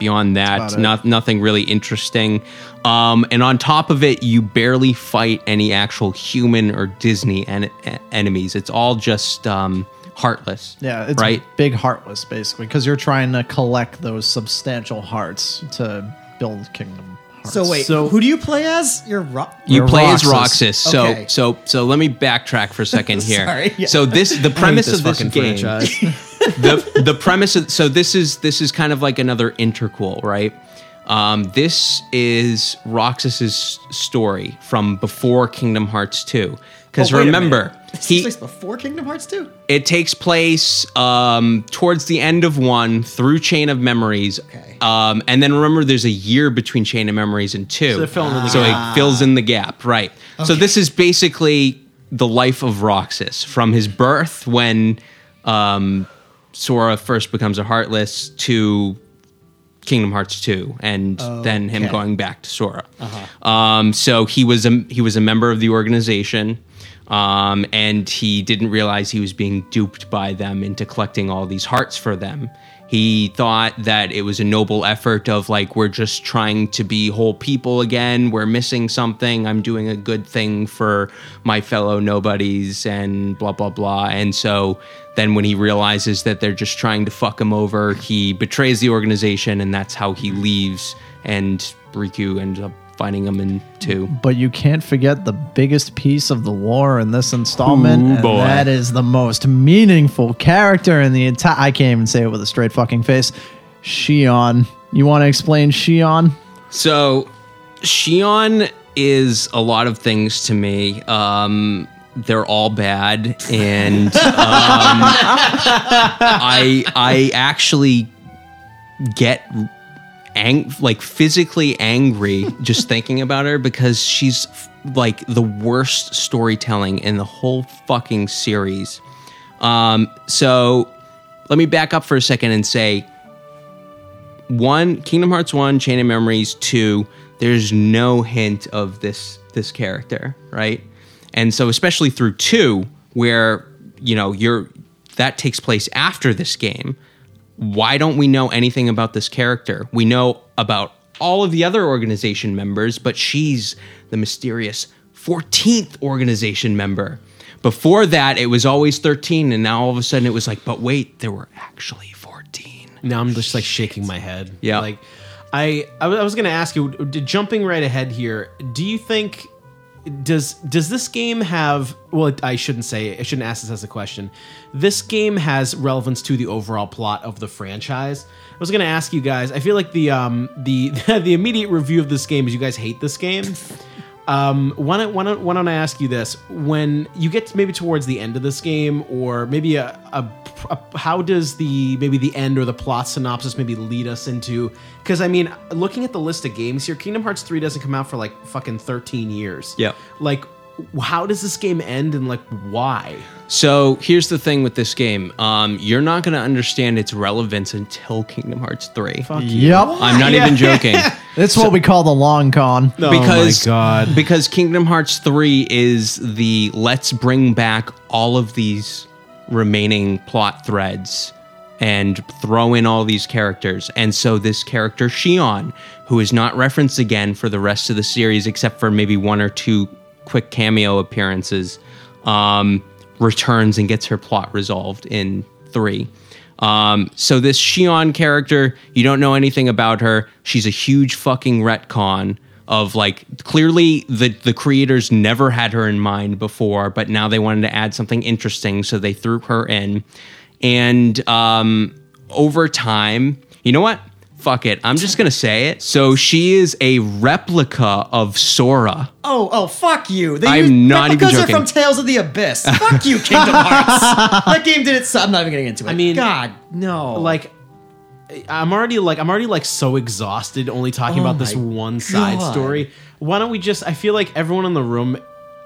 beyond that, not nothing really interesting. Um, and on top of it, you barely fight any actual human or Disney en- en- enemies. It's all just um, heartless. Yeah, it's right. big heartless basically because you're trying to collect those substantial hearts to build Kingdom Hearts. So wait, So- who do you play as? You're ro- You You're play as Roxas. Roxas. So Okay. so so let me backtrack for a second here. Sorry, yeah. So this the I hate premise this of this game. the the premise of so this is this is kind of like another interquel, right? Um, this is Roxas's story from before Kingdom Hearts 2. Because Oh, remember, This he takes place before Kingdom Hearts 2? it takes place um, towards the end of one through Chain of Memories. Okay. Um, and then remember, there's a year between Chain of Memories and two. So they're in the So it fills in the gap, right? So this is basically the life of Roxas from his birth when um, Sora first becomes a Heartless to Kingdom Hearts 2 and then him Okay. going back to Sora. Um, so he was a he was a member of the organization um, and he didn't realize he was being duped by them into collecting all these hearts for them. He thought that it was a noble effort of like we're just trying to be whole people again. We're missing something. I'm doing a good thing for my fellow nobodies and blah blah blah. And so then when he realizes that they're just trying to fuck him over, he betrays the organization and that's how he leaves and Riku ends up fighting them in two. But you can't forget the biggest piece of the lore in this installment, Ooh, and boy. that is the most meaningful character in the entire. I can't even say it with a straight fucking face. Xion. You want to explain Xion? So, Shion is a lot of things to me. Um, they're all bad, and um, I I actually get ang- like physically angry just thinking about her because she's like the worst storytelling in the whole fucking series. Um, so let me back up for a second and say one Kingdom Hearts 1 Chain of Memories 2 there's no hint of this this character right and so especially through 2 where you know you're that takes place after this game why don't we know anything about this character we know about all of the other organization members but she's the mysterious 14th organization member before that it was always 13 and now all of a sudden it was like but wait there were actually 14 Now I'm just like shaking my head. Yeah. Like, I I was- I was gonna ask you, jumping right ahead here. Do you think does does this game have? Well, I shouldn't say. I shouldn't ask this as a question. This game has relevance to the overall plot of the franchise. I was gonna ask you guys. I feel like the um the the immediate review of this game is you guys hate this game. Um, why don't, why don't why don't I ask you this? When you get to maybe towards the end of this game, or maybe a, a how does the maybe the end or the plot synopsis maybe lead us into? Because I mean, looking at the list of games here, Kingdom Hearts three doesn't come out for like fucking thirteen years. yeah Like, how does this game end, and like why? So here's the thing with this game. Um, you're not going to understand its relevance until Kingdom Hearts 3. Yep. You. i'm not even joking. That's what we call the long con. because oh my god! because Kingdom Hearts 3 is the let's bring back all of these remaining plot threads and throw in all these characters. And so this character Xion, who is not referenced again for the rest of the series except for maybe one or two quick cameo appearances, um, returns and gets her plot resolved in 3. Um, so this Shion character, you don't know anything about her. She's a huge fucking retcon of like clearly the the creators never had her in mind before, but now they wanted to add something interesting, so they threw her in. And um, over time, you know what? Fuck it. I'm just gonna say it. So she is a replica of Sora. Oh, oh, fuck you. They I'm use- not even replicas joking. are from Tales of the Abyss. fuck you, Kingdom Hearts. that game did it. So I'm not even getting into it. I mean, God, no. like I'm already like I'm already like so exhausted only talking Oh about this my one side God. story. Why don't we just I feel like everyone in the room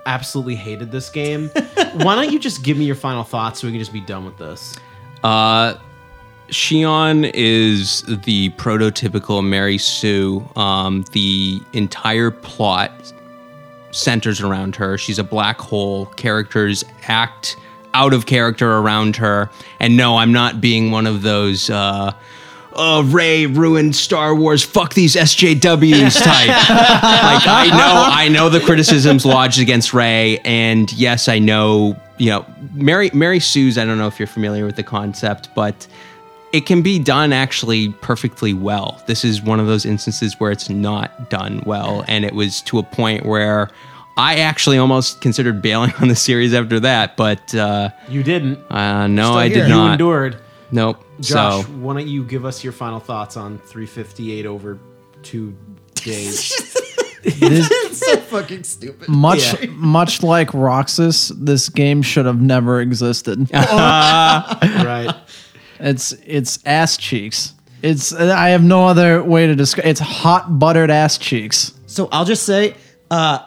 absolutely hated this game. Why don't you just give me your final thoughts so we can just be done with this? Uh, Xion is the prototypical Mary Sue. Um, the entire plot centers around her. She's a black hole. Characters act out of character around her. And no, I'm not being one of those. Uh, Oh, Rey ruined Star Wars. Fuck these SJWs type. like I know, I know the criticisms lodged against Rey, and yes, I know. You know, Mary Mary Sue's. I don't know if you're familiar with the concept, but it can be done actually perfectly well. This is one of those instances where it's not done well, and it was to a point where I actually almost considered bailing on the series after that. But uh, You didn't. uh, no, I did you not. endured. Nope. Josh, So why don't you give us your final thoughts on 358 over two days? it's so fucking stupid. Much Yeah. much like Roxas, this game should have never existed. right. It's it's ass cheeks. It's I have no other way to describe. It's hot buttered ass cheeks. So I'll just say, uh,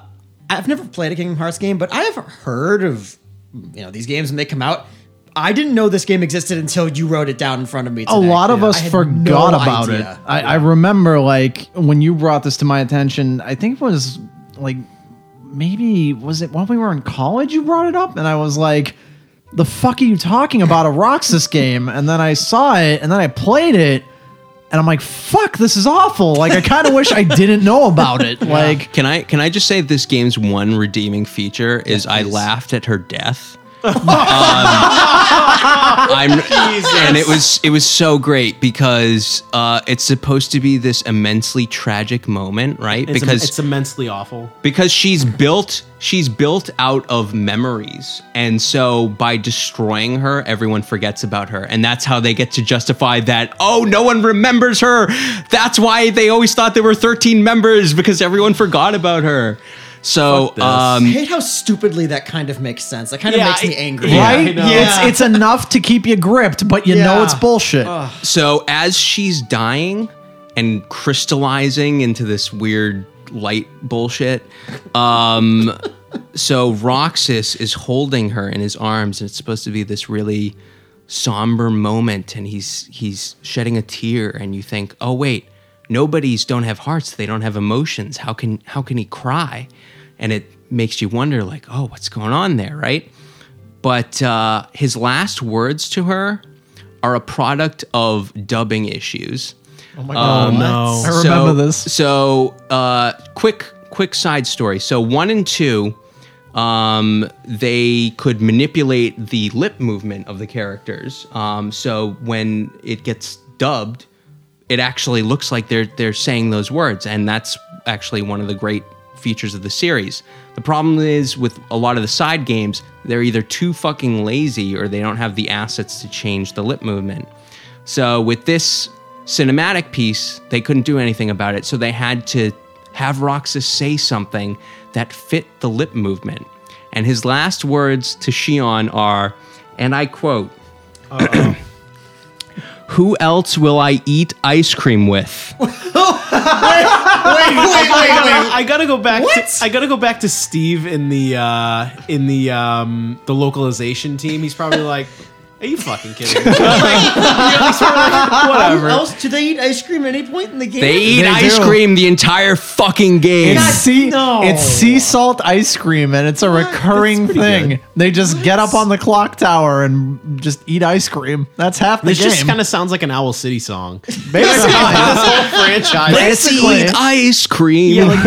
I've never played a Kingdom Hearts game, but I have heard of you know these games when they come out. I didn't know this game existed until you wrote it down in front of me. A lot of I us forgot no about idea. it. I, I remember like when you brought this to my attention. I think it was like maybe was it when we were in college you brought it up, and I was like, "The fuck are you talking about a Roxas game?" And then I saw it, and then I played it. And I'm like, fuck, this is awful. Like, I kind of wish I didn't know about it. Like, Can I can I just say this game's one redeeming feature is I laughed at her death I'm, and it was it was so great because uh, it's supposed to be this immensely tragic moment, right? It's, because it's immensely awful. because she's built she's built out of memories. And so by destroying her everyone forgets about her. And that's how they get to justify that oh no one remembers her. That's why they always thought there were 13 members because everyone forgot about her so Fuck this. I um hate how stupidly that kind of makes sense. That kind of Yeah, makes me I- angry. yeah, I right? know. It's it's enough to keep you gripped, but you know Yeah. it's bullshit. so as she's dying and crystallizing into this weird light bullshit um so roxas is holding her in his arms and it's supposed to be this really somber moment and he's he's shedding a tear and you think oh wait nobody's don't have hearts they don't have emotions how can how can he cry and it makes you wonder like oh what's going on there right but uh, his last words to her are a product of dubbing issues oh my god! no. I remember this. so, uh, quick, quick side story. So, one and two, um, they could manipulate the lip movement of the characters. Um, so when it gets dubbed, it actually looks like they're they're saying those words, and that's actually one of the great features of the series. The problem is with a lot of the side games, they're either too fucking lazy or they don't have the assets to change the lip movement. So with this cinematic piece, they couldn't do anything about it. So they had to have Roxas say something that fit the lip movement. And his last words to Xion are, and I quote, Who else will I eat ice cream with? Wait, wait, wait, wait. I gotta go back. What? To, I gotta go back to Steve in the uh, in the um, the localization team. He's probably like, "Are you fucking kidding?" me?" Like, you're like, sort of like, Who Whatever. else? Do they eat ice cream at any point in the game? They eat They ice do. cream the entire fucking game. It's sea, no. it's sea salt ice cream, and it's a recurring That's pretty thing. good. They just get up on the clock tower and just eat ice cream. That's half the This game. just kind of sounds like an Owl City song. Basically, this Basically. whole franchise. Let's basically- eat ice cream. Yeah, like,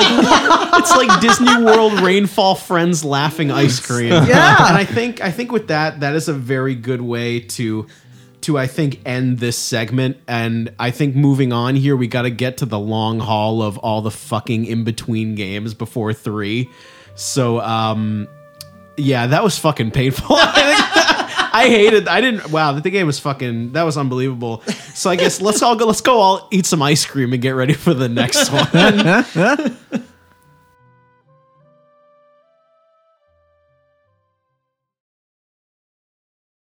Di- it's like Disney World Rainfall Friends laughing ice cream. Yeah. and I think I think with that, that is a very good way to to I think end this segment. And I think moving on here, we got to get to the long haul of all the fucking in between games before three. So, um, yeah, that was fucking painful. I hated. I didn't. Wow, the game was fucking. That was unbelievable. So I guess let's all go. Let's go all eat some ice cream and get ready for the next one.